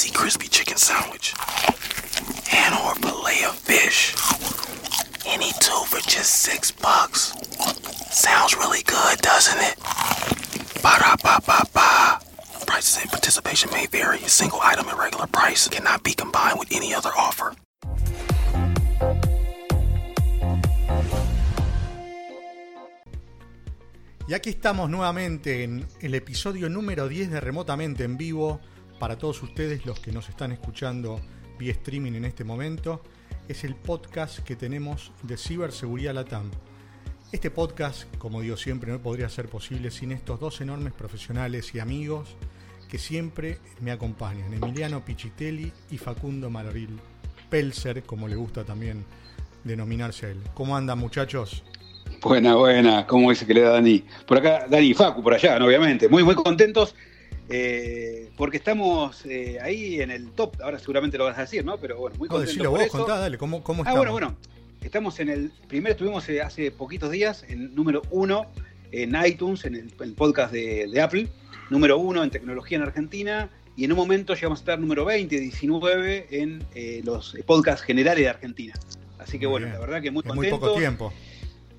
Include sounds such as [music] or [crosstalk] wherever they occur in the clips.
spicy crispy chicken sandwich and or fillet of fish. Any two for just six bucks. Sounds really good, doesn't it? Ba da ba ba ba. Prices and participation may vary. A single item at regular price cannot be combined with any other offer. Y aquí estamos nuevamente en el episodio número 10 de Remotamente en vivo para todos ustedes los que nos están escuchando vía streaming en este momento. Es el podcast que tenemos de Ciberseguridad Latam. Este podcast, como digo siempre, no podría ser posible sin estos dos enormes profesionales y amigos que siempre me acompañan, Emiliano Pichitelli y Facundo Maroril Pelser, como le gusta también denominarse a él. ¿Cómo andan muchachos? Buena, buena. ¿Cómo dice que le da Dani? Por acá, Dani y Facu, por allá, obviamente. Muy, muy contentos eh, porque estamos eh, ahí en el top. Ahora seguramente lo vas a decir, ¿no? Pero bueno, muy contentos. No, vos, contá, dale, ¿cómo, cómo Ah, bueno, bueno. Estamos en el. Primero estuvimos eh, hace poquitos días en número uno en iTunes, en el, podcast de, Apple. Número uno en tecnología en Argentina. Y en un momento llegamos a estar número 20, 19 en los podcasts generales de Argentina. Así que bueno, la verdad que muy contento. Muy poco tiempo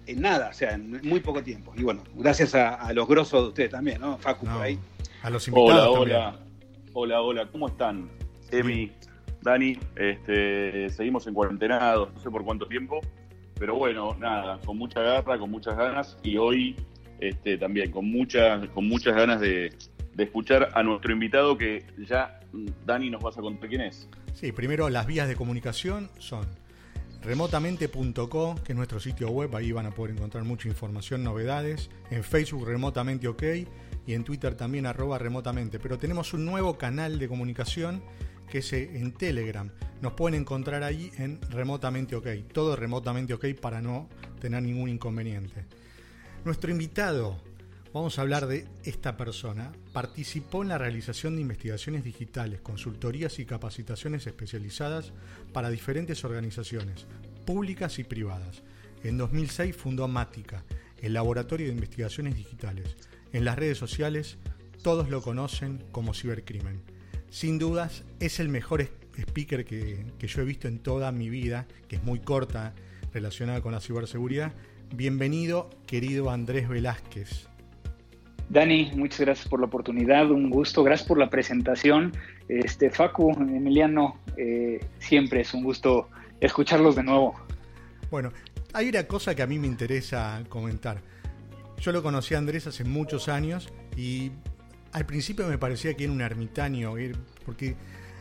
en nada, o sea, en muy poco tiempo. Y bueno, gracias a, los grosos de ustedes también, ¿no? Facu por ahí. A los invitados. Hola, hola. Hola, hola, ¿cómo están? Emi, Dani, este, seguimos en cuarentenados, no sé por cuánto tiempo, pero bueno, nada, con mucha garra, con muchas ganas y hoy este, también con muchas, con muchas ganas de, de escuchar a nuestro invitado que ya, Dani, nos vas a contar quién es. Sí, primero las vías de comunicación son remotamente.co, que es nuestro sitio web, ahí van a poder encontrar mucha información, novedades, en Facebook remotamente ok y en Twitter también arroba remotamente, pero tenemos un nuevo canal de comunicación que es eh, en Telegram, nos pueden encontrar ahí en remotamente ok, todo remotamente ok para no tener ningún inconveniente. Nuestro invitado Vamos a hablar de esta persona. Participó en la realización de investigaciones digitales, consultorías y capacitaciones especializadas para diferentes organizaciones, públicas y privadas. En 2006 fundó Mática, el Laboratorio de Investigaciones Digitales. En las redes sociales todos lo conocen como cibercrimen. Sin dudas es el mejor speaker que, que yo he visto en toda mi vida, que es muy corta relacionada con la ciberseguridad. Bienvenido, querido Andrés Velázquez. Dani, muchas gracias por la oportunidad, un gusto, gracias por la presentación. Este, Facu, Emiliano, eh, siempre es un gusto escucharlos de nuevo. Bueno, hay una cosa que a mí me interesa comentar. Yo lo conocí a Andrés hace muchos años y al principio me parecía que era un ermitaño, porque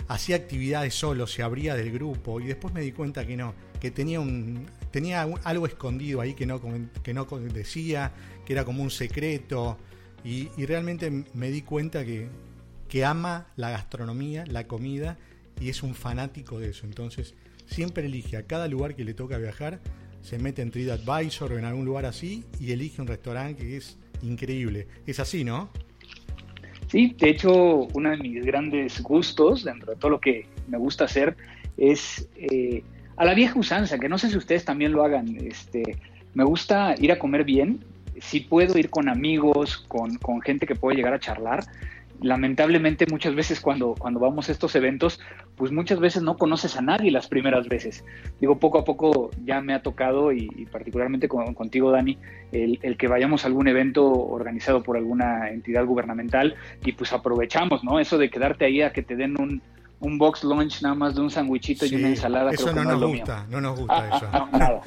hacía actividades solo, se abría del grupo y después me di cuenta que no, que tenía un tenía algo escondido ahí que no que no decía, que era como un secreto y, realmente me di cuenta que, ama la gastronomía, la comida, y es un fanático de eso. Entonces, siempre elige a cada lugar que le toca viajar, se mete en TripAdvisor o en algún lugar así y elige un restaurante que es increíble. Es así, ¿no? Sí, de hecho, uno de mis grandes gustos, dentro de todo lo que me gusta hacer, es eh, a la vieja usanza, que no sé si ustedes también lo hagan. Este, me gusta ir a comer bien, si puedo ir con amigos, con, gente que puede llegar a charlar. Lamentablemente muchas veces cuando, cuando vamos a estos eventos, pues muchas veces no conoces a nadie las primeras veces. Digo, poco a poco ya me ha tocado, y, particularmente contigo, Dani, el, que vayamos a algún evento organizado por alguna entidad gubernamental y pues aprovechamos, ¿no? Eso de quedarte ahí a que te den un, un box lunch nada más de un sandwichito y una ensalada. Eso no, nos gusta, no nos gusta eso. No, nada.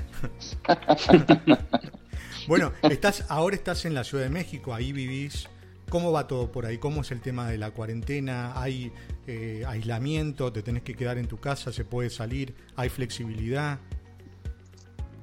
[laughs] Bueno, estás, ahora estás en la Ciudad de México, ahí vivís. ¿Cómo va todo por ahí? ¿Cómo es el tema de la cuarentena? ¿Hay eh, aislamiento? ¿Te tenés que quedar en tu casa? ¿Se puede salir? ¿Hay flexibilidad?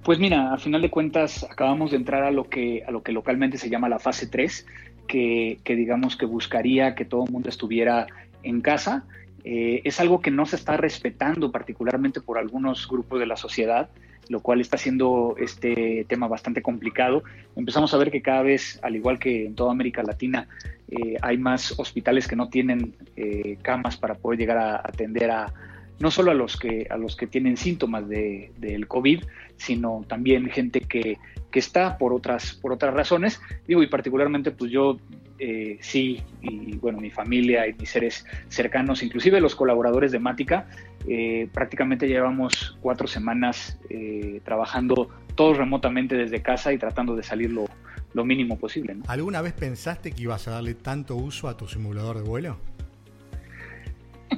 Pues mira, a final de cuentas acabamos de entrar a lo que, a lo que localmente se llama la fase 3, que, digamos que buscaría que todo el mundo estuviera en casa. Eh, es algo que no se está respetando particularmente por algunos grupos de la sociedad lo cual está haciendo este tema bastante complicado. Empezamos a ver que cada vez, al igual que en toda América Latina, eh, hay más hospitales que no tienen eh, camas para poder llegar a atender a no solo a los que, a los que tienen síntomas del de, COVID, sino también gente que, que, está por otras, por otras razones. Digo, y particularmente pues yo eh, sí, y bueno, mi familia y mis seres cercanos, inclusive los colaboradores de Mática, eh, prácticamente llevamos cuatro semanas eh, trabajando todos remotamente desde casa y tratando de salir lo, lo mínimo posible. ¿Alguna vez pensaste que ibas a darle tanto uso a tu simulador de vuelo?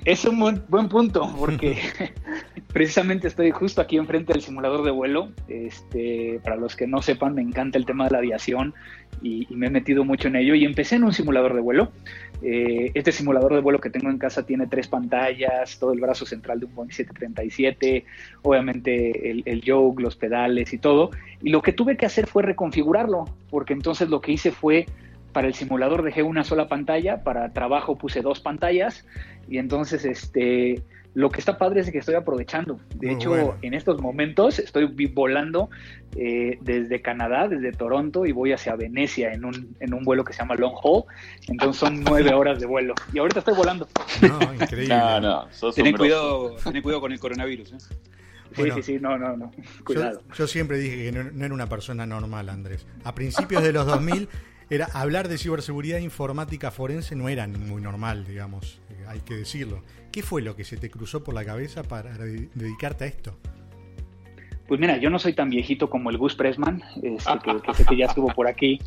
Es un buen, punto, porque [laughs] precisamente estoy justo aquí enfrente del simulador de vuelo. Este, para los que no sepan, me encanta el tema de la aviación y, me he metido mucho en ello. Y empecé en un simulador de vuelo. Eh, este simulador de vuelo que tengo en casa tiene tres pantallas, todo el brazo central de un Boeing 737, obviamente el, el yoke, los pedales y todo. Y lo que tuve que hacer fue reconfigurarlo, porque entonces lo que hice fue para el simulador dejé una sola pantalla, para trabajo puse dos pantallas y entonces este lo que está padre es que estoy aprovechando. De hecho, en estos momentos estoy volando eh, desde Canadá, desde Toronto, y voy hacia Venecia en un, en un vuelo que se llama Long Haul. Entonces son nueve [laughs] horas de vuelo. Y ahorita estoy volando. No, increíble. No, no, tenés cuidado, cuidado con el coronavirus. ¿eh? Sí, sí, sí, no, no, no. Cuidado. Yo, siempre dije que no, no, era una persona normal, Andrés. A principios de los 2000 era hablar de ciberseguridad informática forense no era muy normal, digamos, eh, hay que decirlo. ¿Qué fue lo que se te cruzó por la cabeza para dedicarte a esto? Pues mira, yo no soy tan viejito como el Gus Pressman, este, que, ya estuvo por aquí,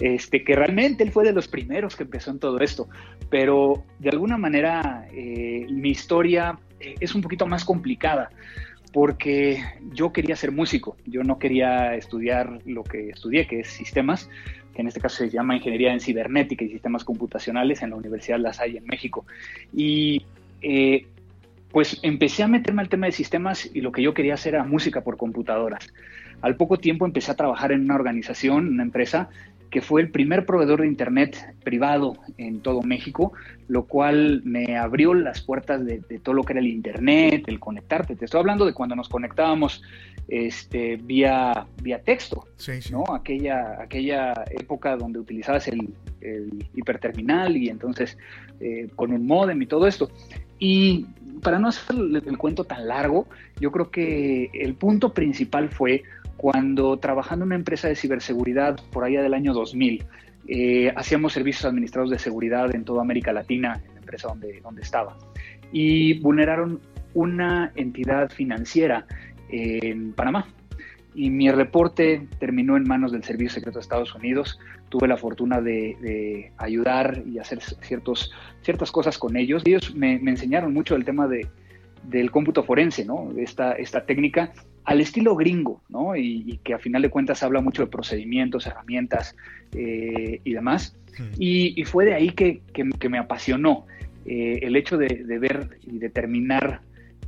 este, que realmente él fue de los primeros que empezó en todo esto, pero de alguna manera eh, mi historia eh, es un poquito más complicada porque yo quería ser músico, yo no quería estudiar lo que estudié, que es sistemas, que en este caso se llama Ingeniería en Cibernética y Sistemas Computacionales en la Universidad La Salle en México. Y eh, pues empecé a meterme al tema de sistemas y lo que yo quería hacer era música por computadoras. Al poco tiempo empecé a trabajar en una organización, una empresa, que fue el primer proveedor de Internet privado en todo México, lo cual me abrió las puertas de, todo lo que era el Internet, el conectarte. Te estoy hablando de cuando nos conectábamos este, vía, vía texto, ¿no? Aquella, aquella época donde utilizabas el, hiperterminal y entonces eh, con un modem y todo esto. Y para no hacer el cuento tan largo, yo creo que el punto principal fue cuando trabajando en una empresa de ciberseguridad por allá del año 2000, eh, hacíamos servicios administrados de seguridad en toda América Latina, en la empresa donde, donde estaba, y vulneraron una entidad financiera en Panamá. Y mi reporte terminó en manos del Servicio Secreto de Estados Unidos. Tuve la fortuna de, ayudar y hacer ciertos, ciertas cosas con ellos. Ellos me, me enseñaron mucho el tema de, del cómputo forense, ¿no? Esta, esta técnica al estilo gringo, ¿no? Y, que a final de cuentas habla mucho de procedimientos, herramientas eh, y demás. Y, fue de ahí que, me apasionó eh, el hecho de, ver y determinar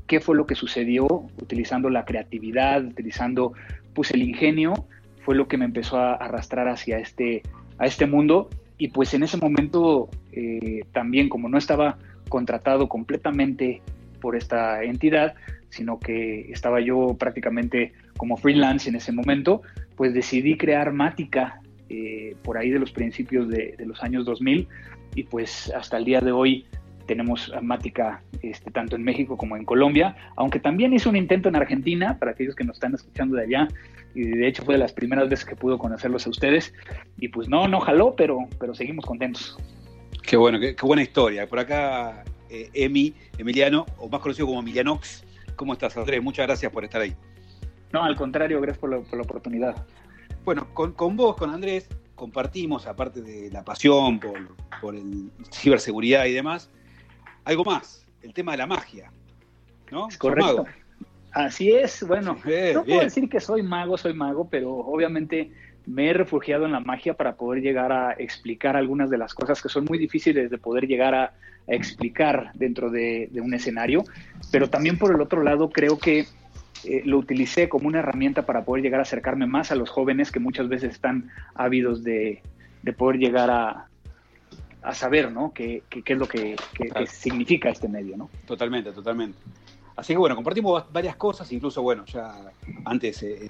qué fue lo que sucedió utilizando la creatividad, utilizando pues el ingenio, fue lo que me empezó a arrastrar hacia este, a este mundo. Y pues en ese momento eh, también como no estaba contratado completamente por esta entidad, sino que estaba yo prácticamente como freelance en ese momento, pues decidí crear Mática eh, por ahí de los principios de, los años 2000 y pues hasta el día de hoy tenemos Mática este, tanto en México como en Colombia, aunque también hice un intento en Argentina, para aquellos que nos están escuchando de allá, y de hecho fue de las primeras veces que pudo conocerlos a ustedes, y pues no, no jaló, pero, pero seguimos contentos. Qué bueno, qué, qué buena historia. Por acá eh, Emi, Emiliano, o más conocido como Emilianox. ¿Cómo estás, Andrés? Muchas gracias por estar ahí. No, al contrario, gracias por la, oportunidad. Bueno, con, vos, con Andrés, compartimos, aparte de la pasión por, el ciberseguridad y demás, algo más, el tema de la magia. ¿No? correcto. Así es, bueno, no puedo decir que soy mago, soy mago, pero obviamente me he refugiado en la magia para poder llegar a explicar algunas de las cosas que son muy difíciles de poder llegar a, explicar dentro de, un escenario, pero también por el otro lado creo que eh, lo utilicé como una herramienta para poder llegar a acercarme más a los jóvenes que muchas veces están ávidos de, poder llegar a, saber, ¿no? ¿Qué, es lo que, significa este medio, ¿no? Totalmente, totalmente. Así que bueno, compartimos varias cosas, incluso bueno, ya antes, eh,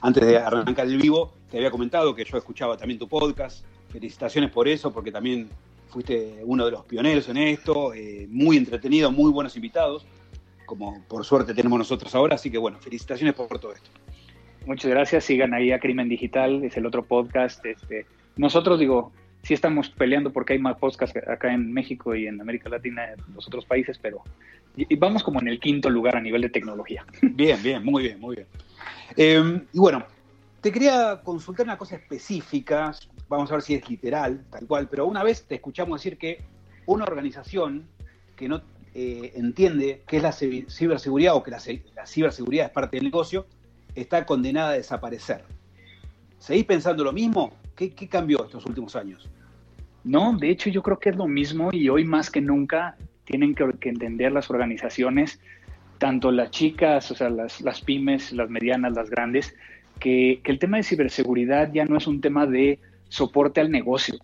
antes de arrancar el vivo, te había comentado que yo escuchaba también tu podcast. Felicitaciones por eso, porque también fuiste uno de los pioneros en esto, eh, muy entretenido, muy buenos invitados. como por suerte tenemos nosotros ahora. Así que bueno, felicitaciones por todo esto. Muchas gracias. Sigan ahí a Crimen Digital, es el otro podcast. Este, nosotros, digo, sí estamos peleando porque hay más podcasts acá en México y en América Latina, en los otros países, pero vamos como en el quinto lugar a nivel de tecnología. [laughs] Bien, bien, muy bien, muy bien. Em, y bueno, te quería consultar una cosa específica, vamos a ver si es literal, tal cual, pero una vez te escuchamos decir que una organización que no eh, entiende qué es la ciberseguridad o que la, ciberseguridad es parte del negocio, está condenada a desaparecer. ¿Seguís pensando lo mismo? ¿Qué, cambió estos últimos años? No, de hecho yo creo que es lo mismo y hoy más que nunca tienen que, entender las organizaciones, tanto las chicas, o sea, las, pymes, las medianas, las grandes, que, que, el tema de ciberseguridad ya no es un tema de soporte al negocio.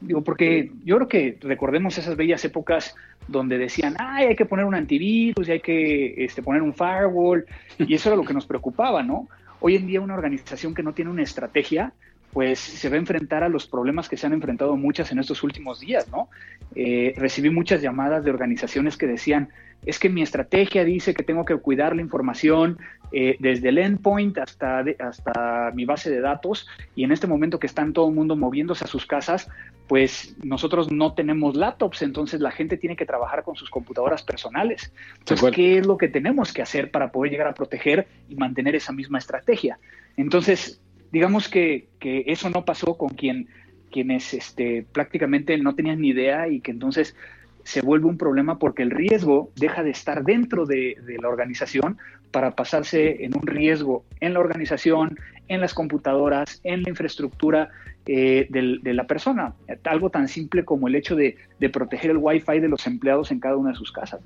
Digo, porque yo creo que recordemos esas bellas épocas donde decían, ay, hay que poner un antivirus y hay que este, poner un firewall, y eso era lo que nos preocupaba, ¿no? Hoy en día una organización que no tiene una estrategia, pues se va a enfrentar a los problemas que se han enfrentado muchas en estos últimos días, ¿no? Eh, recibí muchas llamadas de organizaciones que decían, es que mi estrategia dice que tengo que cuidar la información eh, desde el endpoint hasta, hasta mi base de datos y en este momento que están todo el mundo moviéndose a sus casas, pues nosotros no tenemos laptops, entonces la gente tiene que trabajar con sus computadoras personales. Entonces, ¿qué es lo que tenemos que hacer para poder llegar a proteger y mantener esa misma estrategia? Entonces, digamos que, que eso no pasó con quien, quienes este, prácticamente no tenían ni idea y que entonces se vuelve un problema porque el riesgo deja de estar dentro de, la organización para pasarse en un riesgo en la organización, en las computadoras, en la infraestructura eh, de la persona. Algo tan simple como el hecho de, proteger el Wi-Fi de los empleados en cada una de sus casas.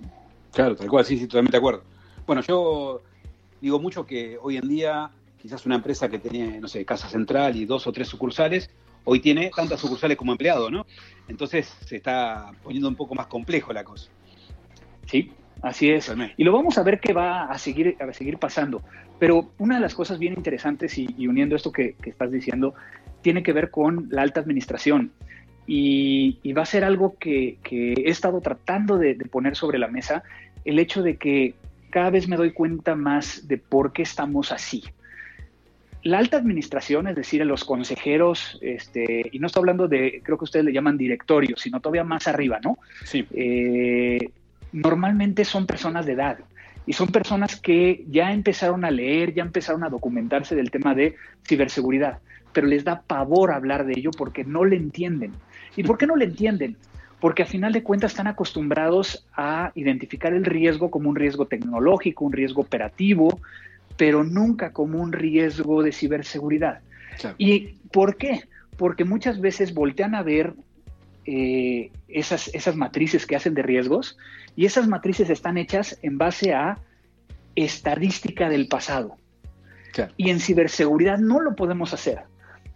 Claro, tal cual, sí, sí, totalmente de acuerdo. Bueno, yo digo mucho que hoy en día quizás una empresa que tenía, no sé, casa central y dos o tres sucursales, hoy tiene tantas sucursales como empleado, ¿no? Entonces se está poniendo un poco más complejo la cosa. Sí, así es. Y lo vamos a ver que va a seguir, a seguir pasando. Pero una de las cosas bien interesantes y, uniendo esto que, estás diciendo, tiene que ver con la alta administración. Y, va a ser algo que, he estado tratando de, de poner sobre la mesa, el hecho de que cada vez me doy cuenta más de por qué estamos así la alta administración, es decir, los consejeros, este, y no estoy hablando de, creo que ustedes le llaman directorio, sino todavía más arriba, ¿no? Sí. Eh, normalmente son personas de edad y son personas que ya empezaron a leer, ya empezaron a documentarse del tema de ciberseguridad, pero les da pavor hablar de ello porque no le entienden. ¿Y por qué no le entienden? Porque a final de cuentas están acostumbrados a identificar el riesgo como un riesgo tecnológico, un riesgo operativo, pero nunca como un riesgo de ciberseguridad. ¿Y por qué? Porque muchas veces voltean a ver eh, esas, esas matrices que hacen de riesgos y esas matrices están hechas en base a estadística del pasado. Y en ciberseguridad no lo podemos hacer,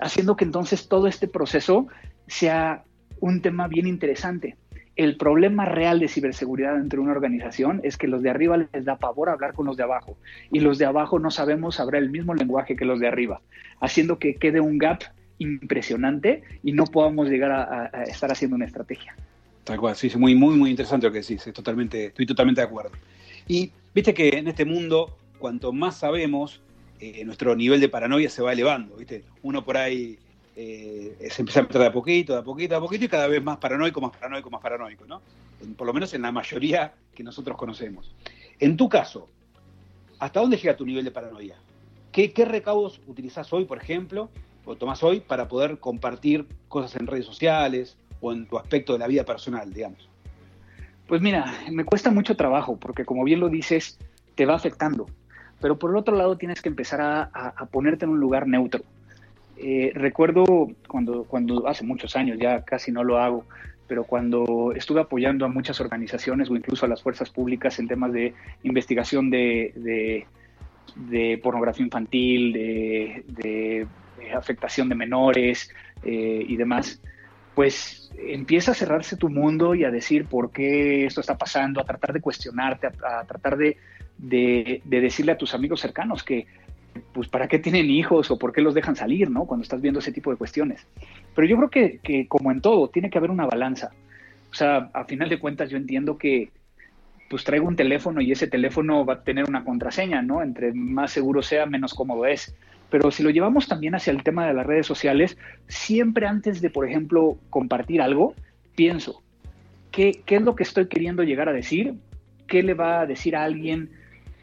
haciendo que entonces todo este proceso sea un tema bien interesante. El problema real de ciberseguridad entre una organización es que los de arriba les da pavor hablar con los de abajo y los de abajo no sabemos hablar el mismo lenguaje que los de arriba, haciendo que quede un gap impresionante y no podamos llegar a, estar haciendo una estrategia. Tal cual, sí, es muy, muy, muy interesante lo que decís, totalmente, estoy totalmente de acuerdo. Y viste que en este mundo, cuanto más sabemos, eh, nuestro nivel de paranoia se va elevando, ¿viste? Uno por ahí eh, se empieza a meter de a poquito, de a poquito, de a poquito y cada vez más paranoico, más paranoico, más paranoico, ¿no? por lo menos en la mayoría que nosotros conocemos. En tu caso, ¿hasta dónde llega tu nivel de paranoia? ¿Qué, recaudos utilizás hoy, por ejemplo, o tomás hoy para poder compartir cosas en redes sociales o en tu aspecto de la vida personal, digamos? Pues mira, me cuesta mucho trabajo porque como bien lo dices, te va afectando. Pero por el otro lado tienes que empezar a ponerte en un lugar neutro eh, recuerdo cuando, cuando hace muchos años, ya casi no lo hago, pero cuando estuve apoyando a muchas organizaciones o incluso a las fuerzas públicas en temas de investigación de, de, pornografía infantil, de, afectación de menores eh, y demás, pues empieza a cerrarse tu mundo y a decir por qué esto está pasando, a tratar de cuestionarte, a, tratar de, de, decirle a tus amigos cercanos que pues para qué tienen hijos o por qué los dejan salir, ¿no? Cuando estás viendo ese tipo de cuestiones. Pero yo creo que, como en todo, tiene que haber una balanza. O sea, a final de cuentas yo entiendo que pues traigo un teléfono y ese teléfono va a tener una contraseña, ¿no? Entre más seguro sea, menos cómodo es. Pero si lo llevamos también hacia el tema de las redes sociales, siempre antes de, por ejemplo, compartir algo, pienso, ¿qué, qué es lo que estoy queriendo llegar a decir? ¿Qué le va a decir a alguien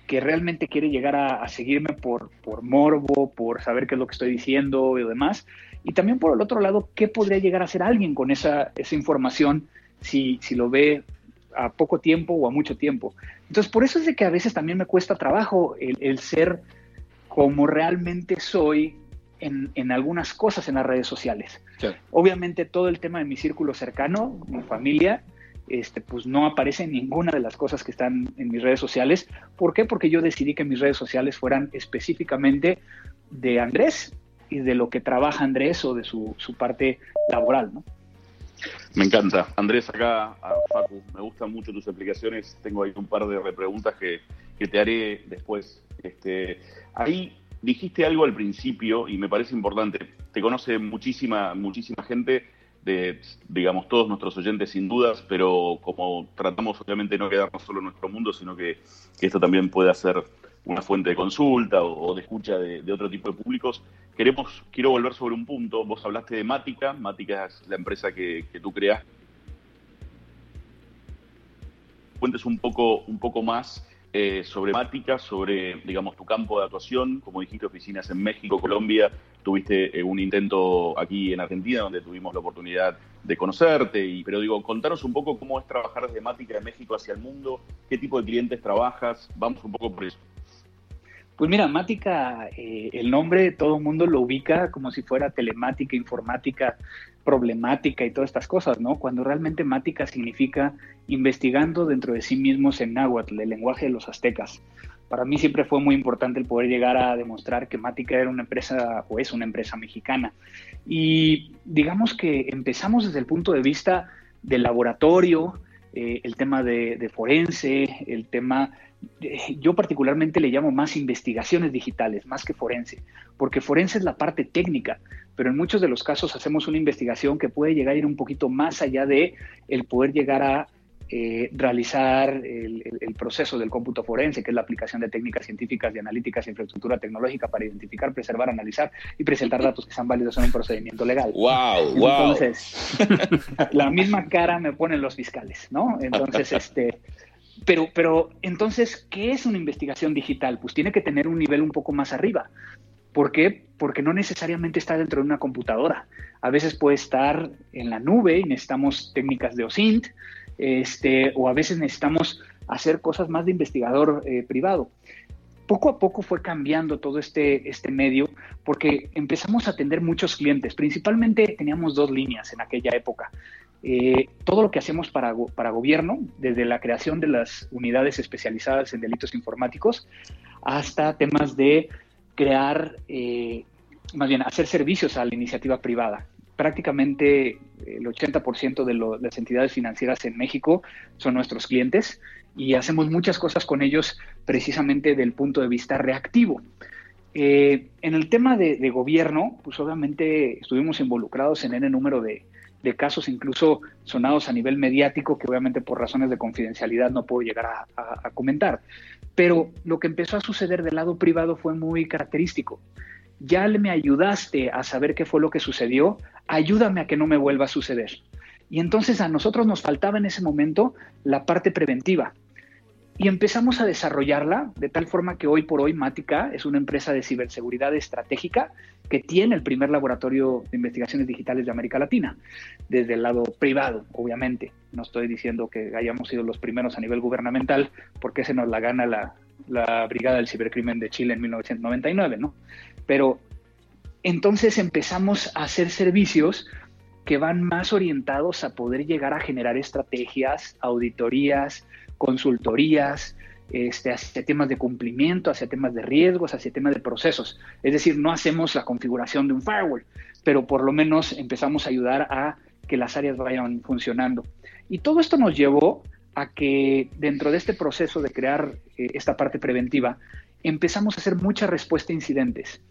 que realmente quiere llegar a, seguirme por, por morbo, por saber qué es lo que estoy diciendo y demás? Y también por el otro lado, ¿qué podría llegar a hacer alguien con esa, esa información si, si lo ve a poco tiempo o a mucho tiempo. Entonces, por eso es de que a veces también me cuesta trabajo el, ser como realmente soy en, algunas cosas en las redes sociales. Obviamente todo el tema de mi círculo cercano, mi familia, este, pues no aparece ninguna de las cosas que están en mis redes sociales. ¿Por qué? Porque yo decidí que mis redes sociales fueran específicamente de Andrés y de lo que trabaja Andrés o de su, su parte laboral, ¿no? Me encanta. Andrés, acá, Facu, me gustan mucho tus explicaciones. Tengo ahí un par de preguntas que, te haré después. Este, ahí dijiste algo al principio y me parece importante. Te conoce muchísima, muchísima gente de, digamos, todos nuestros oyentes sin dudas, pero como tratamos obviamente no quedarnos solo en nuestro mundo, sino que, esto también puede ser una fuente de consulta o, de escucha de, otro tipo de públicos. Queremos, quiero volver sobre un punto. Vos hablaste de Mática. Mática es la empresa que, que tú creas. Cuentes un poco, un poco más eh, sobre Mática, sobre, digamos, tu campo de actuación. Como dijiste, oficinas en México, Colombia. Tuviste eh, un intento aquí en Argentina, donde tuvimos la oportunidad de conocerte. Pero digo, contanos un poco cómo es trabajar desde Mática de México hacia el mundo, qué tipo de clientes trabajas. Vamos un poco por eso. Pues mira, Mática, eh, el nombre todo mundo lo ubica como si fuera telemática, informática, problemática y todas estas cosas, ¿no? Cuando realmente Mática significa investigando dentro de sí mismos en náhuatl, el lenguaje de los aztecas. Para mí siempre fue muy importante el poder llegar a demostrar que Mática era una empresa o es una empresa mexicana. Y digamos que empezamos desde el punto de vista del laboratorio, eh, el tema de, de forense, el tema yo particularmente le llamo más investigaciones digitales, más que forense, porque forense es la parte técnica, pero en muchos de los casos hacemos una investigación que puede llegar a ir un poquito más allá de el poder llegar a eh, realizar el, proceso del cómputo forense, que es la aplicación de técnicas científicas y analíticas e infraestructura tecnológica para identificar, preservar, analizar y presentar datos que sean válidos en un procedimiento legal. ¡Wow! Entonces, [laughs] la misma cara me ponen los fiscales, ¿no? Entonces, [laughs] este pero, pero entonces, ¿qué es una investigación digital? Pues tiene que tener un nivel un poco más arriba. ¿Por qué? Porque no necesariamente está dentro de una computadora. A veces puede estar en la nube y necesitamos técnicas de OSINT, este, o a veces necesitamos hacer cosas más de investigador eh, privado. Poco a poco fue cambiando todo este, este medio porque empezamos a atender muchos clientes. Principalmente teníamos dos líneas en aquella época. Eh, todo lo que hacemos para, para gobierno, desde la creación de las unidades especializadas en delitos informáticos hasta temas de crear, eh, más bien, hacer servicios a la iniciativa privada. Prácticamente el 80% de, las entidades financieras en México son nuestros clientes y hacemos muchas cosas con ellos precisamente del punto de vista reactivo. Eh, en el tema de, de, gobierno, pues obviamente estuvimos involucrados en N número de, de casos incluso sonados a nivel mediático que obviamente por razones de confidencialidad no puedo llegar a, comentar. Pero lo que empezó a suceder del lado privado fue muy característico. Ya me ayudaste a saber qué fue lo que sucedió, ayúdame a que no me vuelva a suceder. Y entonces a nosotros nos faltaba en ese momento la parte preventiva. Y empezamos a desarrollarla de tal forma que hoy por hoy Mática es una empresa de ciberseguridad estratégica que tiene el primer laboratorio de investigaciones digitales de América Latina, desde el lado privado, obviamente. No estoy diciendo que hayamos sido los primeros a nivel gubernamental, porque se nos la gana la, la Brigada del Cibercrimen de Chile en 1999, ¿no? Pero entonces empezamos a hacer servicios que van más orientados a poder llegar a generar estrategias, auditorías, consultorías, este, hacia temas de cumplimiento, hacia temas de riesgos, hacia temas de procesos. Es decir, no hacemos la configuración de un firewall, pero por lo menos empezamos a ayudar a que las áreas vayan funcionando. Y todo esto nos llevó a que dentro de este proceso de crear eh, esta parte preventiva, empezamos a hacer mucha respuesta a incidentes,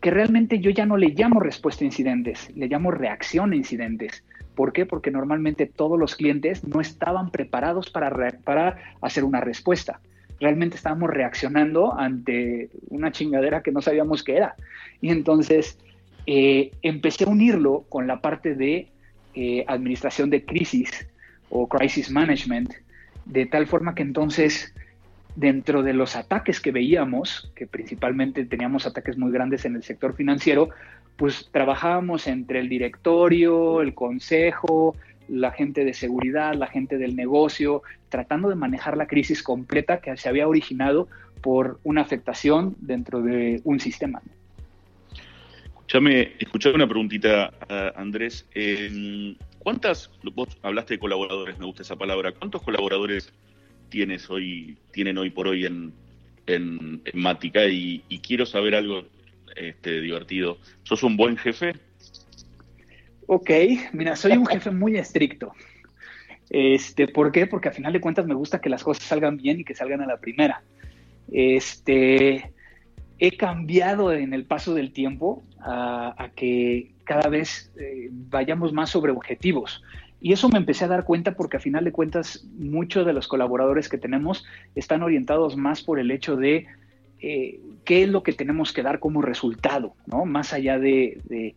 que realmente yo ya no le llamo respuesta a incidentes, le llamo reacción a incidentes. ¿Por qué? Porque normalmente todos los clientes no estaban preparados para, hacer una respuesta. Realmente estábamos reaccionando ante una chingadera que no sabíamos qué era. Y entonces eh, empecé a unirlo con la parte de eh, administración de crisis o crisis management, de tal forma que entonces dentro de los ataques que veíamos, que principalmente teníamos ataques muy grandes en el sector financiero, pues trabajábamos entre el directorio, el consejo, la gente de seguridad, la gente del negocio, tratando de manejar la crisis completa que se había originado por una afectación dentro de un sistema. Escuchame, escuchame una preguntita, Andrés. ¿Cuántas, vos hablaste de colaboradores, me gusta esa palabra, ¿cuántos colaboradores tienes hoy, tienen hoy por hoy en, en, Mática? Y, quiero saber algo este, divertido. ¿Sos un buen jefe? Ok, mira, soy un jefe muy estricto. Este, ¿Por qué? Porque a final de cuentas me gusta que las cosas salgan bien y que salgan a la primera. Este, he cambiado en el paso del tiempo a, que cada vez eh, vayamos más sobre objetivos. Y eso me empecé a dar cuenta porque a final de cuentas muchos de los colaboradores que tenemos están orientados más por el hecho de eh, qué es lo que tenemos que dar como resultado, ¿no? Más allá de,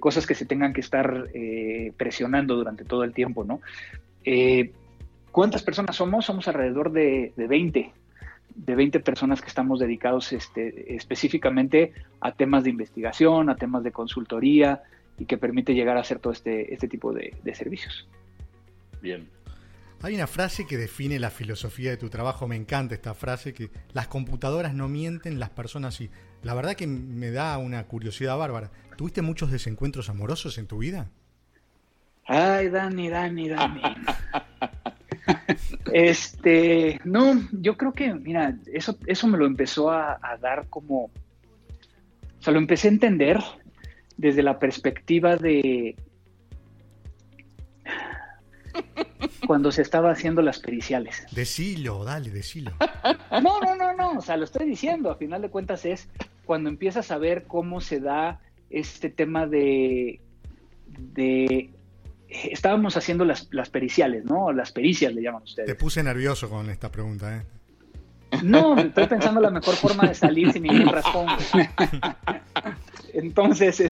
cosas que se tengan que estar eh, presionando durante todo el tiempo, ¿no? ¿Cuántas personas somos? Somos alrededor de, de 20 de 20 personas que estamos dedicados este, específicamente a temas de investigación, a temas de consultoría y que permite llegar a hacer todo este, este tipo de, servicios. Bien. Hay una frase que define la filosofía de tu trabajo, me encanta esta frase, que las computadoras no mienten, las personas sí. La verdad que me da una curiosidad bárbara. ¿Tuviste muchos desencuentros amorosos en tu vida? Ay, Dani, Dani, Dani. Este, no, yo creo que, mira, eso, eso me lo empezó a, dar como, o sea, lo empecé a entender desde la perspectiva de cuando se estaba haciendo las periciales. Decilo, dale, decilo. [laughs] No, no, no, no, o sea, lo estoy diciendo, a final de cuentas es cuando empiezas a ver cómo se da este tema de, de estábamos haciendo las, las periciales, ¿no? Las pericias le llaman ustedes. Te puse nervioso con esta pregunta, ¿eh? No, estoy pensando la mejor forma de salir sin ningún raspón. [laughs] Entonces,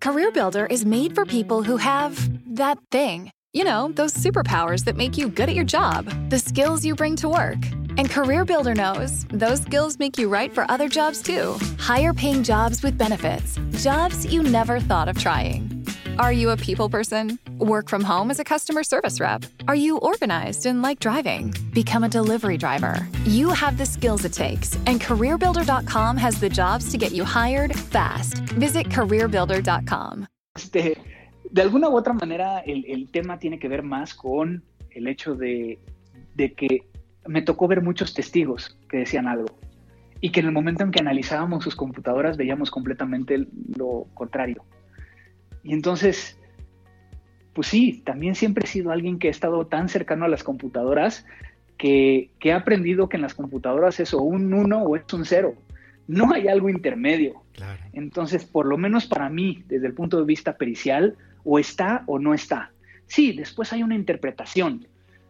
CareerBuilder is made for people who have that thing. You know, those superpowers that make you good at your job, the skills you bring to work. And CareerBuilder knows those skills make you right for other jobs too. Higher paying jobs with benefits, jobs you never thought of trying. Are you a people person? Work from home as a customer service rep? Are you organized and like driving? Become a delivery driver. You have the skills it takes, and CareerBuilder.com has the jobs to get you hired fast. Visit CareerBuilder.com. Este, de alguna u otra manera, el, el, tema tiene que ver más con el hecho de, de que me tocó ver muchos testigos que decían algo y que en el momento en que analizábamos sus computadoras veíamos completamente lo contrario. Y entonces, pues sí, también siempre he sido alguien que ha estado tan cercano a las computadoras que, que ha aprendido que en las computadoras es o un 1 o es un 0. No hay algo intermedio. Entonces, por lo menos para mí, desde el punto de vista pericial, o está o no está. Sí, después hay una interpretación,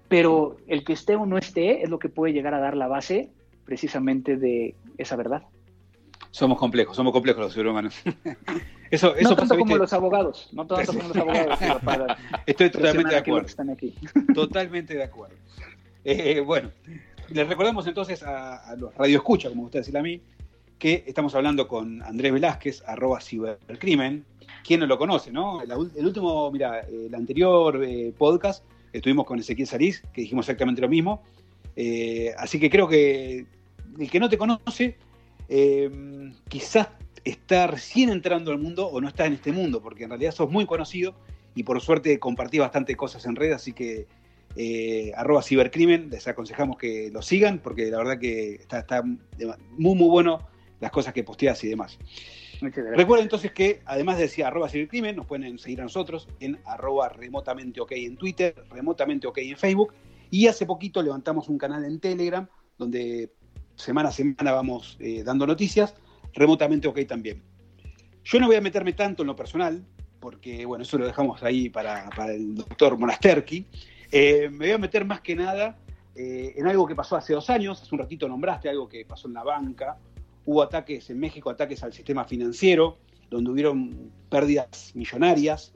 pero el que esté o no esté es lo que puede llegar a dar la base precisamente de esa verdad. Somos complejos, somos complejos los seres humanos. [laughs] eso, eso no tanto como los abogados, no tanto como los abogados. [laughs] Estoy totalmente de acuerdo. [laughs] Totalmente de acuerdo. Eh, bueno, les recordamos entonces a, los Radio Escucha, como usted decía a mí, que estamos hablando con Andrés Velázquez, arroba cibercrimen. ¿Quién no lo conoce, no? El, último, mira, el anterior eh, podcast estuvimos con Ezequiel Sariz, que dijimos exactamente lo mismo. Eh, así que creo que el que no te conoce quizás está recién entrando al mundo o no está en este mundo, porque en realidad sos muy conocido y por suerte compartí bastante cosas en red, así que eh, arroba cibercrimen, les aconsejamos que lo sigan porque la verdad que está, está muy muy bueno las cosas que posteas y demás. Recuerden entonces que además de decir arroba cibercrimen, nos pueden seguir a nosotros en arroba remotamente ok en Twitter, remotamente ok en Facebook y hace poquito levantamos un canal en Telegram donde semana a semana vamos eh, dando noticias, remotamente ok también. Yo no voy a meterme tanto en lo personal, porque bueno, eso lo dejamos ahí para, el doctor Monasterki. Eh, me voy a meter más que nada eh, en algo que pasó hace dos años, hace un ratito nombraste algo que pasó en la banca, hubo ataques en México, ataques al sistema financiero, donde hubieron pérdidas millonarias.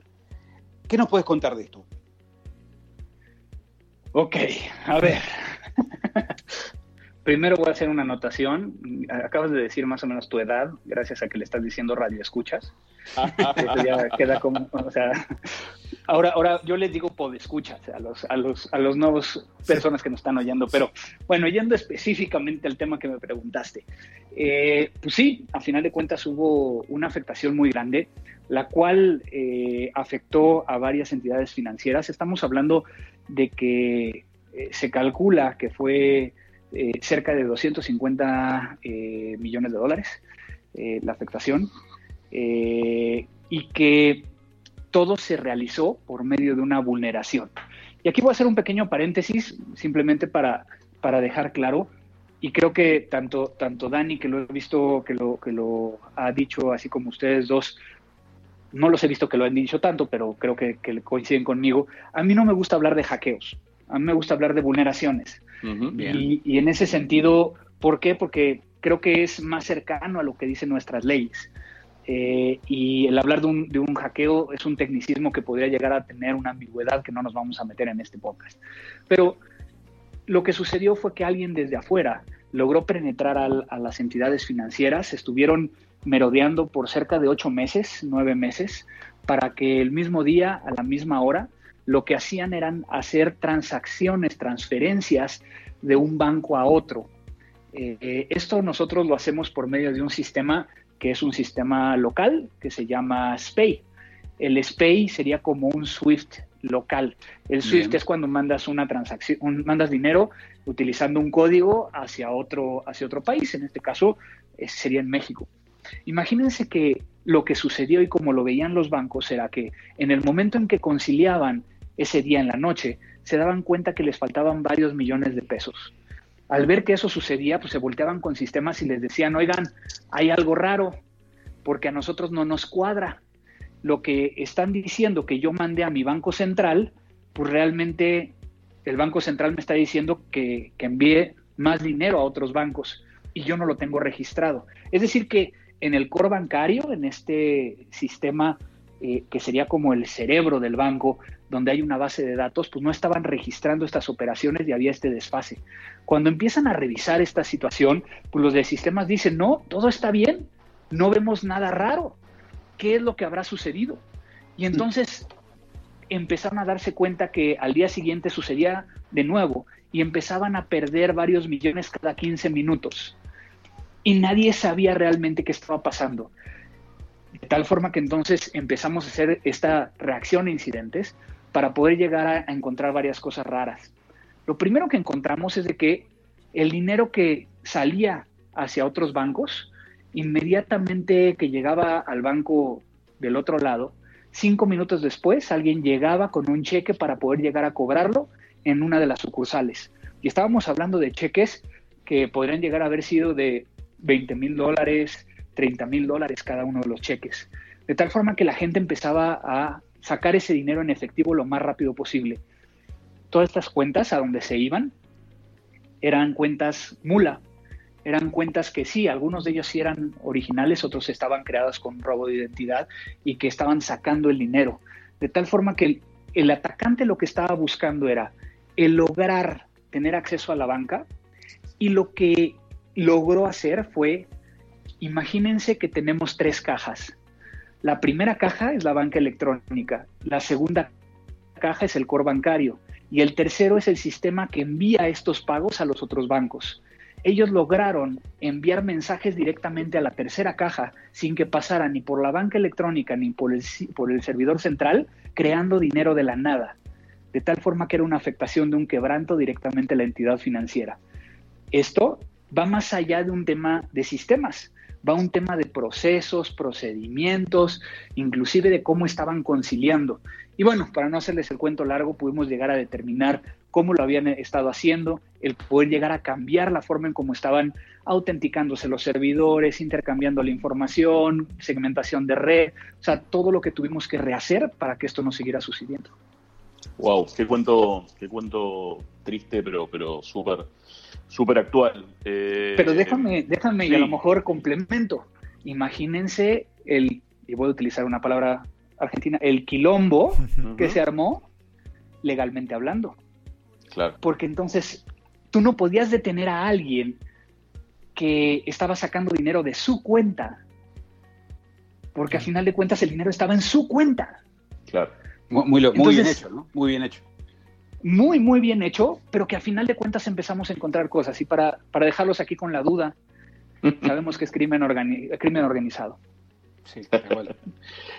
¿Qué nos puedes contar de esto? Ok, a ver. Primero voy a hacer una anotación. Acabas de decir más o menos tu edad, gracias a que le estás diciendo radio escuchas. ya queda como, o sea, ahora, ahora yo les digo podescuchas a los, a los, a los nuevos personas que nos están oyendo, pero bueno, yendo específicamente al tema que me preguntaste, eh, pues sí, a final de cuentas hubo una afectación muy grande, la cual eh, afectó a varias entidades financieras. Estamos hablando de que eh, se calcula que fue eh, cerca de 250 eh, millones de dólares eh, la afectación y que todo se realizó por medio de una vulneración. Y aquí voy a hacer un pequeño paréntesis simplemente para, para dejar claro y creo que tanto, tanto Dani, que lo he visto, que lo, que lo ha dicho, así como ustedes dos, no los he visto que lo han dicho tanto, pero creo que, que coinciden conmigo, a mí no me gusta hablar de hackeos, a mí me gusta hablar de vulneraciones y, en ese sentido, ¿por qué? Porque creo que es más cercano a lo que dicen nuestras leyes. Eh, y el hablar de un, de un, hackeo es un tecnicismo que podría llegar a tener una ambigüedad que no nos vamos a meter en este podcast. Pero lo que sucedió fue que alguien desde afuera logró penetrar a las entidades financieras, estuvieron merodeando por cerca de ocho meses, nueve meses, para que el mismo día, a la misma hora, lo que hacían eran hacer transacciones, transferencias de un banco a otro. Eh, eh, esto nosotros lo hacemos por medio de un sistema que es un sistema local que se llama SPAY. El SPAY sería como un SWIFT local. El SWIFT es cuando mandas una transacción, mandas dinero utilizando un código hacia otro, hacia otro país. En este caso eh, sería en México. Imagínense que lo que sucedió y como lo veían los bancos era que en el momento en que conciliaban ese día en la noche, se daban cuenta que les faltaban varios millones de pesos. Al ver que eso sucedía, pues se volteaban con sistemas y les decían, oigan, hay algo raro, porque a nosotros no nos cuadra. Lo que están diciendo que yo mandé a mi banco central, pues realmente el banco central me está diciendo que, que envíe más dinero a otros bancos y yo no lo tengo registrado. Es decir, que en el core bancario, en este sistema eh, que sería como el cerebro del banco, donde hay una base de datos, pues no estaban registrando estas operaciones y había este desfase. Cuando empiezan a revisar esta situación, pues los de sistemas dicen, no, todo está bien, no vemos nada raro. ¿Qué es lo que habrá sucedido? Y entonces empezaron a darse cuenta que al día siguiente sucedía de nuevo y empezaban a perder varios millones cada 15 minutos. Y nadie sabía realmente qué estaba pasando. De tal forma que entonces empezamos a hacer esta reacción a incidentes para poder llegar a, encontrar varias cosas raras. Lo primero que encontramos es de que el dinero que salía hacia otros bancos, inmediatamente que llegaba al banco del otro lado, cinco minutos después alguien llegaba con un cheque para poder llegar a cobrarlo en una de las sucursales. Y estábamos hablando de cheques que podrían llegar a haber sido de 20 mil dólares, 30 mil dólares cada uno de los cheques. De tal forma que la gente empezaba a sacar ese dinero en efectivo lo más rápido posible. Todas estas cuentas a donde se iban eran cuentas mula, eran cuentas que sí, algunos de ellos sí eran originales, otros estaban creados con robo de identidad y que estaban sacando el dinero. De tal forma que el, el atacante lo que estaba buscando era el lograr tener acceso a la banca y lo que logró hacer fue Imagínense que tenemos tres cajas. La primera caja es la banca electrónica, la segunda caja es el core bancario y el tercero es el sistema que envía estos pagos a los otros bancos. ellos lograron enviar mensajes directamente a la tercera caja sin que pasara ni por la banca electrónica ni por el, por el servidor central, creando dinero de la nada, de tal forma que era una afectación de un quebranto directamente a la entidad financiera. Esto va más allá de un tema de sistemas, va un tema de procesos, procedimientos, inclusive de cómo estaban conciliando. Y bueno, para no hacerles el cuento largo, pudimos llegar a determinar cómo lo habían estado haciendo, el poder llegar a cambiar la forma en cómo estaban autenticándose los servidores, intercambiando la información, segmentación de red, o sea, todo lo que tuvimos que rehacer para que esto no siguiera sucediendo. Wow, qué cuento, qué cuento triste, pero, pero súper, súper actual. Eh, pero déjame, déjame y a lo mejor complemento. Imagínense el, y voy a utilizar una palabra argentina, el quilombo que se armó legalmente hablando. Claro. Porque entonces tú no podías detener a alguien que estaba sacando dinero de su cuenta. Porque al final de cuentas el dinero estaba en su cuenta. Claro. Muy, muy, bien hecho, ¿no? Muy bien hecho. Muy, muy bien hecho, pero que a final de cuentas empezamos a encontrar cosas. Y para, para dejarlos aquí con la duda, [laughs] sabemos que es crimen, crimen organizado. Sí,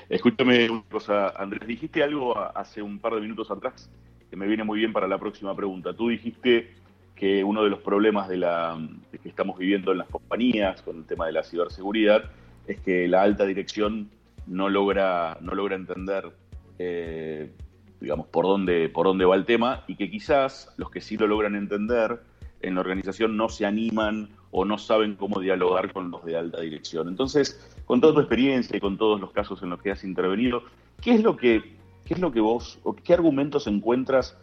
Escúchame una cosa, Andrés. Dijiste algo hace un par de minutos atrás que me viene muy bien para la próxima pregunta. Tú dijiste que uno de los problemas de la, que estamos viviendo en las compañías con el tema de la ciberseguridad es que la alta dirección no logra, no logra entender eh, digamos, por dónde, por dónde va el tema y que quizás los que sí lo logran entender en la organización no se animan o no saben cómo dialogar con los de alta dirección. Entonces, con toda tu experiencia y con todos los casos en los que has intervenido, ¿qué es lo que, qué es lo que vos, o qué argumentos encuentras,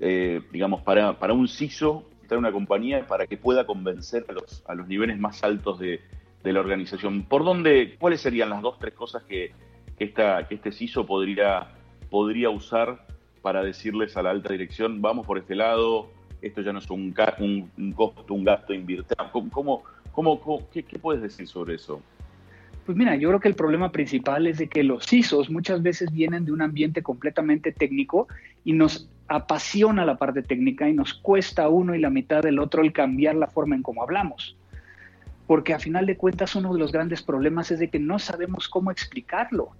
eh, digamos, para, para un CISO, de una compañía, para que pueda convencer a los, a los niveles más altos de, de la organización? ¿Por dónde, cuáles serían las dos, tres cosas que, que, esta, que este CISO podría, podría usar para decirles a la alta dirección, vamos por este lado, esto ya no es un, costo, un gasto, invirtamos. ¿Cómo, cómo, qué, puedes decir sobre eso? Pues mira, yo creo que el problema principal es de que los CISOs muchas veces vienen de un ambiente completamente técnico y nos apasiona la parte técnica y nos cuesta uno y la mitad del otro el cambiar la forma en cómo hablamos. Porque a final de cuentas uno de los grandes problemas es de que no sabemos cómo explicarlo.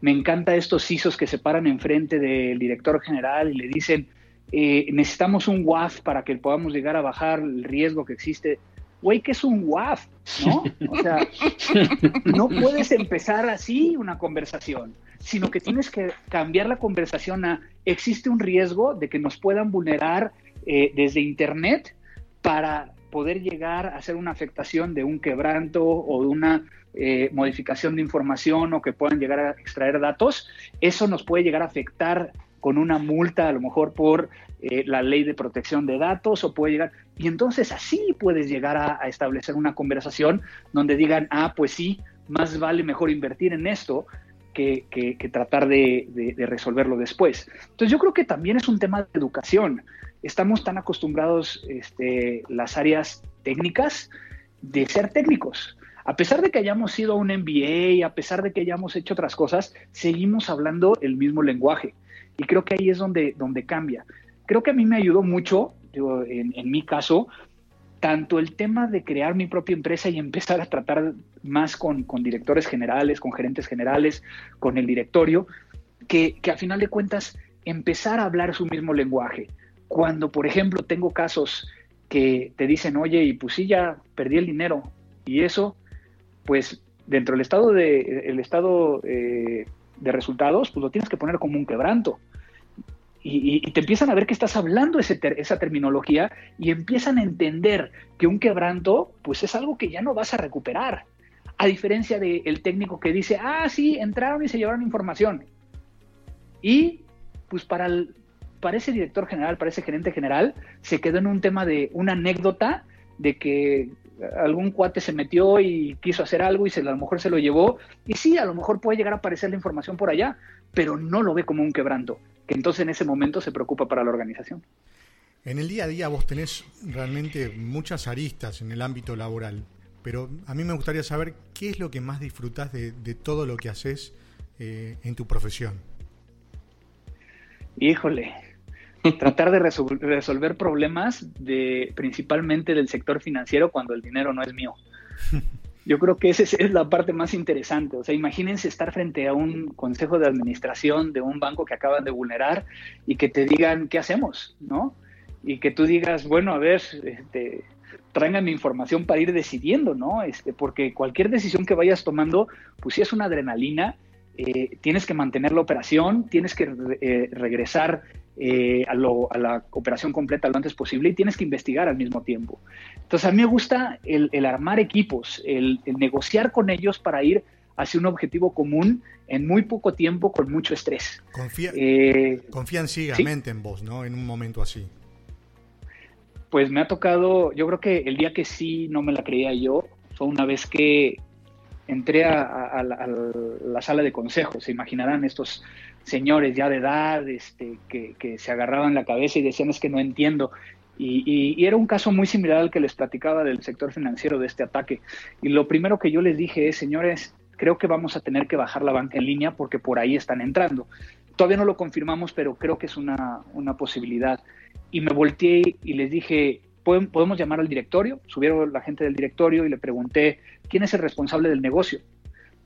Me encanta estos CISOs que se paran enfrente del director general y le dicen, eh, necesitamos un WAF para que podamos llegar a bajar el riesgo que existe. Güey, ¿qué es un WAF? ¿No? O sea, [laughs] no puedes empezar así una conversación, sino que tienes que cambiar la conversación a, existe un riesgo de que nos puedan vulnerar eh, desde Internet para poder llegar a hacer una afectación de un quebranto o de una eh, modificación de información o que puedan llegar a extraer datos, eso nos puede llegar a afectar con una multa a lo mejor por eh, la ley de protección de datos o puede llegar, y entonces así puedes llegar a, establecer una conversación donde digan, ah, pues sí, más vale mejor invertir en esto que, tratar de, de, resolverlo después. Entonces yo creo que también es un tema de educación. Estamos tan acostumbrados este, las áreas técnicas de ser técnicos a pesar de que hayamos ido a un MBA, a pesar de que hayamos hecho otras cosas, seguimos hablando el mismo lenguaje. Y creo que ahí es donde, donde cambia. Creo que a mí me ayudó mucho, en, mi caso, tanto el tema de crear mi propia empresa y empezar a tratar más con, directores generales, con gerentes generales, con el directorio, que, que a final de cuentas empezar a hablar su mismo lenguaje. Cuando, por ejemplo, tengo casos que te dicen, oye, y pues sí, ya perdí el dinero, y eso, pues dentro del estado de, el estado, eh, de resultados, pues lo tienes que poner como un quebranto. Y, te empiezan a ver que estás hablando esa terminología y empiezan a entender que un quebranto, pues es algo que ya no vas a recuperar. A diferencia del técnico que dice, ah, sí, entraron y se llevaron información. Y pues para, el, para ese director general, para ese gerente general, se quedó en un tema de una anécdota de que algún cuate se metió y quiso hacer algo y se, a lo mejor se lo llevó. Y sí, a lo mejor puede llegar a aparecer la información por allá, pero no lo ve como un quebranto, que entonces en ese momento se preocupa para la organización. En el día a día vos tenés realmente muchas aristas en el ámbito laboral, pero a mí me gustaría saber qué es lo que más disfrutás de, todo lo que haces eh, en tu profesión. Híjole, [laughs] tratar de resolver problemas de principalmente del sector financiero cuando el dinero no es mío. [laughs] Yo creo que esa es la parte más interesante. O sea, imagínense estar frente a un consejo de administración de un banco que acaban de vulnerar y que te digan qué hacemos, ¿no? Y que tú digas, bueno, a ver, este, traigan mi información para ir decidiendo, ¿no? Este, porque cualquier decisión que vayas tomando, pues sí es una adrenalina eh, tienes que mantener la operación, tienes que eh, regresar eh, a, la operación completa lo antes posible y tienes que investigar al mismo tiempo. Entonces a mí me gusta el, armar equipos, el, negociar con ellos para ir hacia un objetivo común en muy poco tiempo con mucho estrés. Confía, confían ciegamente en vos, ¿no? En un momento así. Pues me ha tocado, yo creo que el día que sí no me la creía yo fue una vez que entré a, la, sala de consejos. Se imaginarán estos señores ya de edad este, que, se agarraban la cabeza y decían es que no entiendo. Y, era un caso muy similar al que les platicaba del sector financiero de este ataque. Y lo primero que yo les dije es, señores, creo que vamos a tener que bajar la banca en línea porque por ahí están entrando. Todavía no lo confirmamos, pero creo que es una, una posibilidad. Y me volteé y les dije, podemos llamar al directorio. Subieron la gente del directorio y le pregunté quién es el responsable del negocio.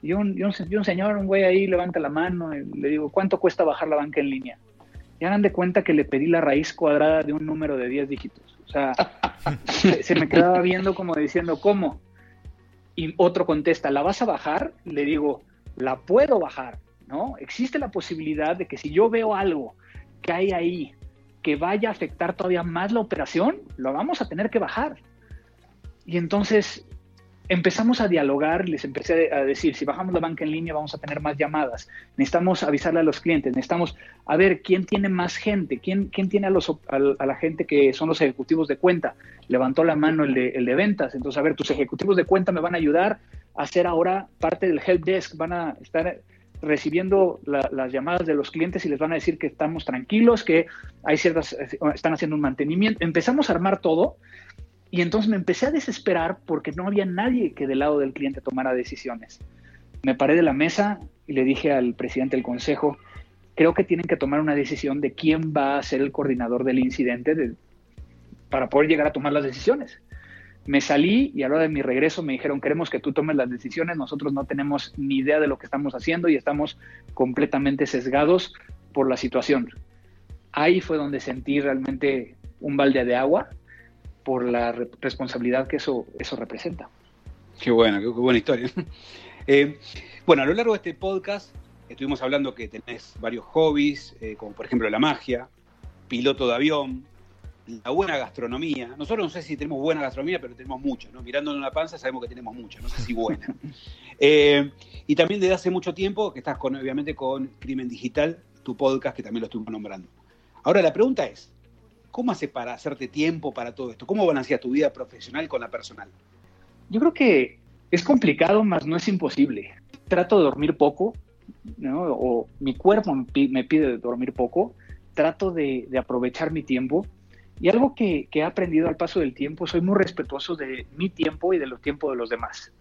Y un, un, señor, un güey ahí levanta la mano y le digo, ¿cuánto cuesta bajar la banca en línea? Y hagan de cuenta que le pedí la raíz cuadrada de un número de 10 dígitos. O sea, [laughs] se, me quedaba viendo como diciendo, ¿cómo? Y otro contesta, ¿la vas a bajar? Le digo, la puedo bajar, ¿no? Existe la posibilidad de que si yo veo algo que hay ahí que vaya a afectar todavía más la operación, lo vamos a tener que bajar. Y entonces empezamos a dialogar, les empecé a decir, si bajamos la banca en línea vamos a tener más llamadas, necesitamos avisarle a los clientes, necesitamos a ver quién tiene más gente, quién, quién tiene a, los, a, la gente que son los ejecutivos de cuenta. Levantó la mano el de, el de ventas, entonces a ver, tus ejecutivos de cuenta me van a ayudar a hacer ahora parte del help desk, van a estar recibiendo las llamadas de los clientes y les van a decir que estamos tranquilos, que hay ciertas, están haciendo un mantenimiento. Empezamos a armar todo y entonces me empecé a desesperar porque no había nadie que del lado del cliente tomara decisiones. Me paré de la mesa y le dije al presidente del consejo, creo que tienen que tomar una decisión de quién va a ser el coordinador del incidente para poder llegar a tomar las decisiones. Me salí y a la hora de mi regreso me dijeron, queremos que tú tomes las decisiones, nosotros no tenemos ni idea de lo que estamos haciendo y estamos completamente sesgados por la situación. Ahí fue donde sentí realmente un balde de agua por la responsabilidad que eso, eso representa. Qué bueno, qué, buena historia. [laughs] Eh, bueno, a lo largo de este podcast estuvimos hablando que tenés varios hobbies, eh, como por ejemplo la magia, piloto de avión, la buena gastronomía. Nosotros no sé si tenemos buena gastronomía, pero tenemos mucha, ¿no? Mirándonos la panza sabemos que tenemos mucha, no sé si buena. [laughs] Eh, y también desde hace mucho tiempo que estás con, obviamente con Crimen Digital, tu podcast, que también lo estuvimos nombrando. Ahora la pregunta es, ¿cómo haces para hacerte tiempo para todo esto? ¿Cómo balanceas tu vida profesional con la personal? Yo creo que es complicado, mas no es imposible. Trato de dormir poco, ¿no? o mi cuerpo me pide dormir poco. Trato de aprovechar mi tiempo y algo que, he aprendido al paso del tiempo, soy muy respetuoso de mi tiempo y de los tiempos de los demás.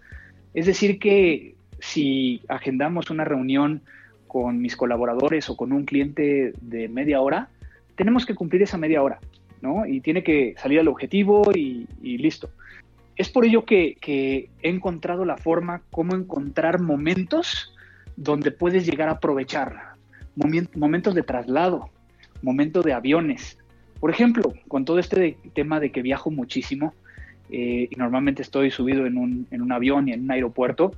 Es decir, que si agendamos una reunión con mis colaboradores o con un cliente de media hora, tenemos que cumplir esa media hora, ¿no? Y tiene que salir al objetivo y, listo. Es por ello que, que, he encontrado la forma cómo encontrar momentos donde puedes llegar a aprovechar, momentos de traslado, momentos de aviones, por ejemplo, con todo este tema de que viajo muchísimo eh, y normalmente estoy subido en un, avión y en un aeropuerto,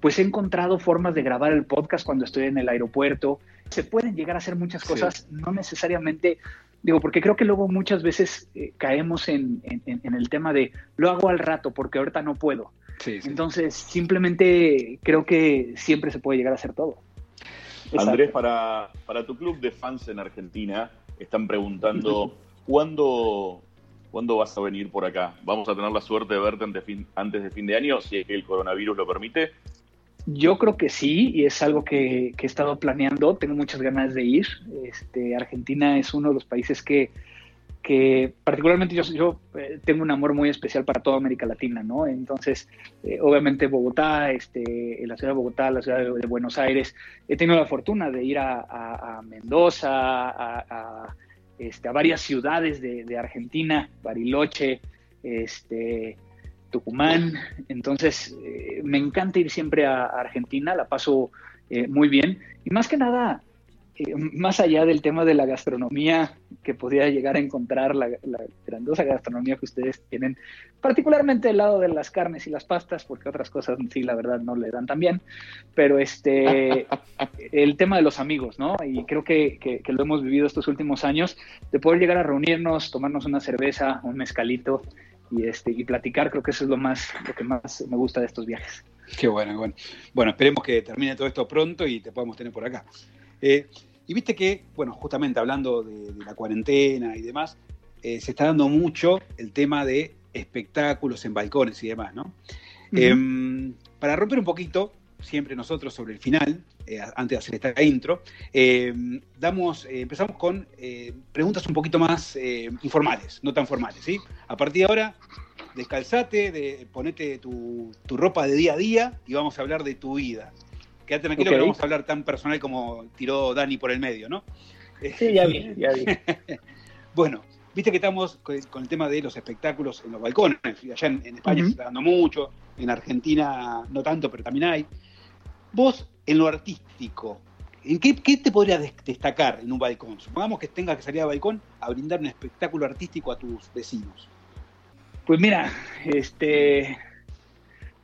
pues he encontrado formas de grabar el podcast cuando estoy en el aeropuerto. Se pueden llegar a hacer muchas cosas, no necesariamente, digo, porque creo que luego muchas veces eh, caemos en, el tema de lo hago al rato porque ahorita no puedo. Entonces, simplemente creo que siempre se puede llegar a hacer todo. Andrés, para, para tu club de fans en Argentina, están preguntando ¿cuándo, ¿cuándo vas a venir por acá? ¿Vamos a tener la suerte de verte antes, antes de fin de año, si que el coronavirus lo permite? Yo creo que sí, y es algo que, he estado planeando. Tengo muchas ganas de ir. Este, Argentina es uno de los países que, que particularmente yo, eh, tengo un amor muy especial para toda América Latina, ¿no? Entonces, eh, obviamente Bogotá, este, la ciudad de Bogotá, la ciudad de, Buenos Aires, he tenido la fortuna de ir a, Mendoza, a, este, a varias ciudades de, Argentina, Bariloche, este, Tucumán. Entonces, eh, me encanta ir siempre a, Argentina, la paso eh, muy bien. Y más que nada, eh, más allá del tema de la gastronomía que podría llegar a encontrar, la, grandiosa gastronomía que ustedes tienen, particularmente el lado de las carnes y las pastas, porque otras cosas sí, la verdad, no le dan tan bien, pero este, [laughs] el tema de los amigos, ¿no? Y creo que, que, lo hemos vivido estos últimos años, de poder llegar a reunirnos, tomarnos una cerveza, un mezcalito y, este, y platicar, creo que eso es lo, más, lo que más me gusta de estos viajes. Qué bueno, bueno. Bueno, esperemos que termine todo esto pronto y te podamos tener por acá. Eh, y viste que, bueno, justamente hablando de, la cuarentena y demás, eh, se está dando mucho el tema de espectáculos en balcones y demás, ¿no? Em, para romper un poquito, siempre nosotros sobre el final, eh, antes de hacer esta intro, em, damos, eh, empezamos con preguntas un poquito más informales, no tan formales, ¿sí? A partir de ahora, descalzate, de, ponete tu, tu ropa de día a día y vamos a hablar de tu vida. Quédate tranquilo que no vamos a hablar tan personal como tiró Dani por el medio, ¿no? Sí, ya vi, [laughs] ya vi. bueno, viste que estamos con, el tema de los espectáculos en los balcones. Allá en, España se está dando mucho, en Argentina no tanto, pero también hay. Vos, en lo artístico, ¿en qué, te podría destacar en un balcón? Supongamos que tengas que salir al balcón a brindar un espectáculo artístico a tus vecinos. Pues mira, este,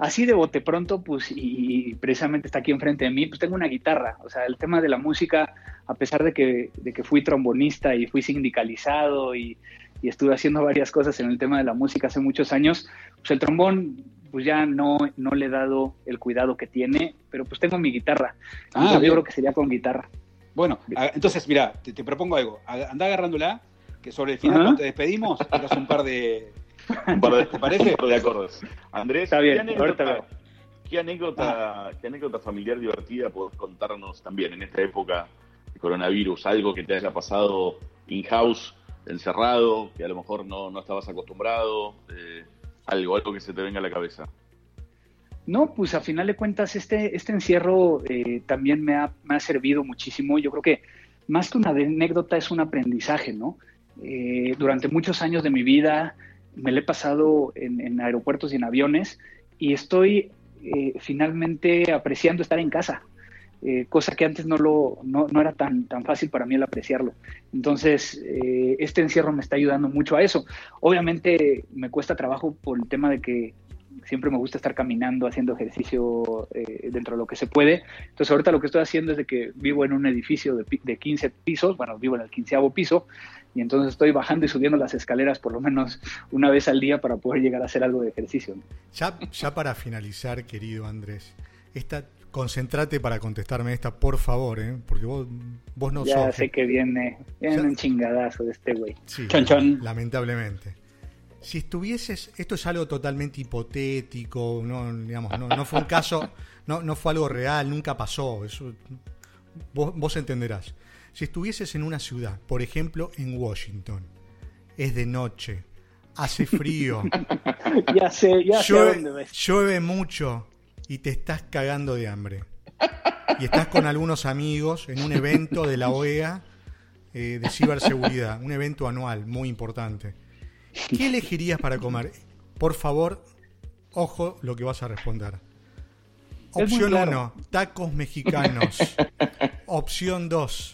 así de bote pronto, pues, y precisamente está aquí enfrente de mí, pues tengo una guitarra. O sea, el tema de la música, a pesar de que, de que fui trombonista y fui sindicalizado y, estuve haciendo varias cosas en el tema de la música hace muchos años, pues el trombón, pues ya no, no le he dado el cuidado que tiene, pero pues tengo mi guitarra. Ah, yo creo que sería con guitarra. Bueno, entonces, mira, te, propongo algo. Anda agarrándola, que sobre el final, cuando te despedimos, hagas un par de ¿Te parece? de acordes. Andrés, Está bien, ¿qué, anécdota, ¿qué, anécdota, familiar divertida podés contarnos también en esta época de coronavirus? Algo que te haya pasado in-house, encerrado, que a lo mejor no, no estabas acostumbrado, eh, algo, algo que se te venga a la cabeza. No, pues a final de cuentas este, este encierro eh, también me ha, me ha, servido muchísimo. Yo creo que más que una anécdota es un aprendizaje, ¿no? Eh, durante muchos años de mi vida me lo he pasado en, aeropuertos y en aviones y estoy eh, finalmente apreciando estar en casa, eh, cosa que antes no, lo, no, era tan, tan fácil para mí el apreciarlo. Entonces, eh, este encierro me está ayudando mucho a eso. Obviamente me cuesta trabajo por el tema de que siempre me gusta estar caminando, haciendo ejercicio dentro de lo que se puede. Entonces ahorita lo que estoy haciendo es de que vivo en un edificio de, de 15 pisos, bueno, vivo en el quinceavo piso, y entonces estoy bajando y subiendo las escaleras por lo menos una vez al día para poder llegar a hacer algo de ejercicio. Ya, ya para finalizar, querido Andrés, esta, concentrate para contestarme esta, por favor, ¿eh? porque vos, vos no ya sé que viene, viene un chingadazo de este güey. Sí, lamentablemente. Si estuvieses, esto es algo totalmente hipotético, no, digamos, no, no fue un caso, no, no fue algo real, nunca pasó, eso, vos, vos entenderás. Si estuvieses en una ciudad, por ejemplo en Washington, es de noche, hace [laughs] frío, ya sé, ya llueve, llueve mucho y te estás cagando de hambre. Y estás con algunos amigos en un evento de la OEA eh, de ciberseguridad, un evento anual muy importante. ¿Qué elegirías para comer? Por favor, ojo lo que vas a responder. Opción 1, tacos mexicanos. [laughs] Opción 2,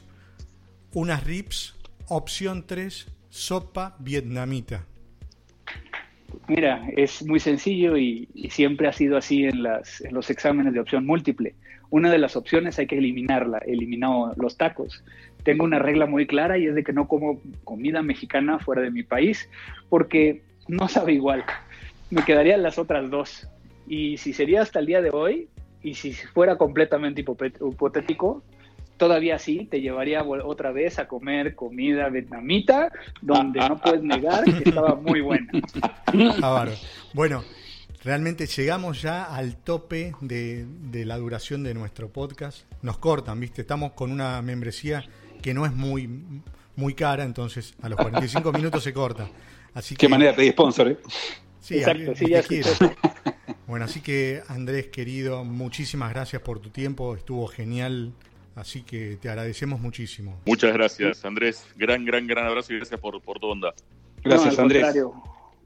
unas rips. Opción 3, sopa vietnamita. Mira, es muy sencillo y, siempre ha sido así en, en, los exámenes de opción múltiple. Una de las opciones hay que eliminarla, eliminado los tacos. Tengo una regla muy clara y es de que no como comida mexicana fuera de mi país porque no sabe igual. Me quedarían las otras dos. Y si sería hasta el día de hoy, y si fuera completamente hipotético, todavía sí te llevaría otra vez a comer comida vietnamita, donde no puedes negar que estaba muy buena. Ah, bueno, realmente llegamos ya al tope de, la duración de nuestro podcast. Nos cortan, ¿viste? Estamos con una membresía que no es muy, muy cara, entonces a los 45 minutos se corta. Así Qué manera de pedir sponsor, ¿eh? Sí, Exacto, sí, ya Bueno, así que Andrés, querido, muchísimas gracias por tu tiempo. Estuvo genial Así que te agradecemos muchísimo. Muchas gracias, Andrés. Gran, gran, gran abrazo y gracias por, por tu onda. Gracias, al Andrés. Contrario,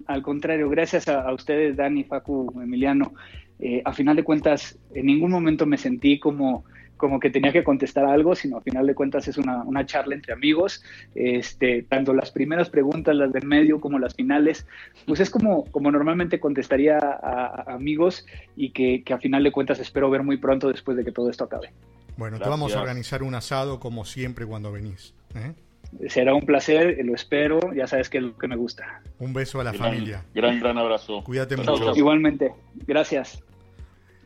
al contrario, gracias a, a ustedes, Dani, Facu, Emiliano. Eh, a final de cuentas, en ningún momento me sentí como, como que tenía que contestar algo, sino a final de cuentas es una, una charla entre amigos. Este, tanto las primeras preguntas, las del medio, como las finales, pues es como, como normalmente contestaría a, a amigos y que, que a final de cuentas espero ver muy pronto después de que todo esto acabe. Bueno, te vamos a organizar un asado como siempre cuando venís. ¿eh? Será un placer, lo espero, ya sabes que es lo que me gusta. Un beso a la Gran, familia. Gran, gran abrazo. Cuídate Chau, mucho. Igualmente, gracias.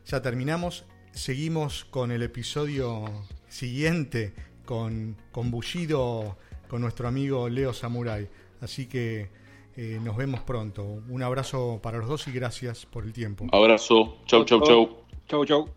Ya terminamos. Seguimos con el episodio siguiente con, con Bullido, con nuestro amigo Leo Samurai. Así que eh, nos vemos pronto. Un abrazo para los dos y gracias por el tiempo. Abrazo. Chau, chau, chau. Chau, chau.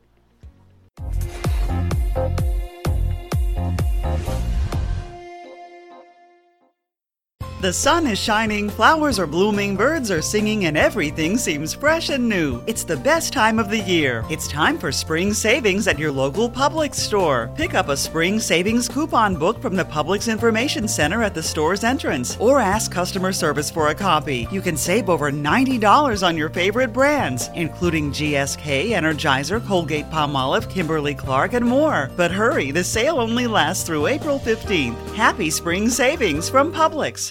The sun is shining, flowers are blooming, birds are singing, and everything seems fresh and new. It's the best time of the year. It's time for spring savings at your local Publix store. Pick up a spring savings coupon book from the Publix Information Center at the store's entrance or ask customer service for a copy. You can save over $90 on your favorite brands, including GSK, Energizer, Colgate Palmolive, Kimberly Clark, and more. But hurry, the sale only lasts through April 15th. Happy spring savings from Publix.